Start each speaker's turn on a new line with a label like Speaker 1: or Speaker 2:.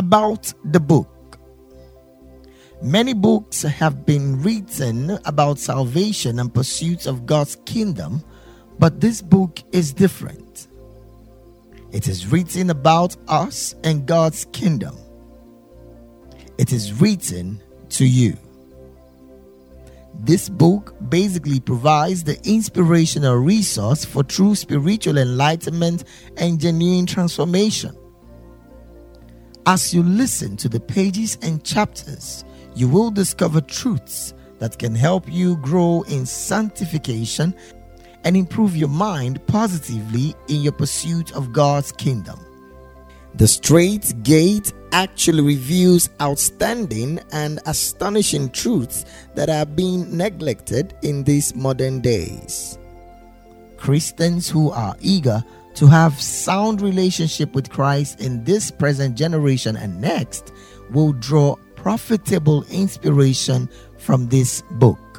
Speaker 1: About the book. Many books have been written about salvation and pursuits of God's kingdom, but this book is different. It is written about us and God's kingdom. It is written to you. This book basically provides the inspirational resource for true spiritual enlightenment and genuine transformation. As you listen to the pages and chapters, you will discover truths that can help you grow in sanctification and improve your mind positively in your pursuit of God's kingdom. The Strait Gate actually reveals outstanding and astonishing truths that are being neglected in these modern days. Christians who are eager to have sound relationship with Christ in this present generation and next will draw profitable inspiration from this book.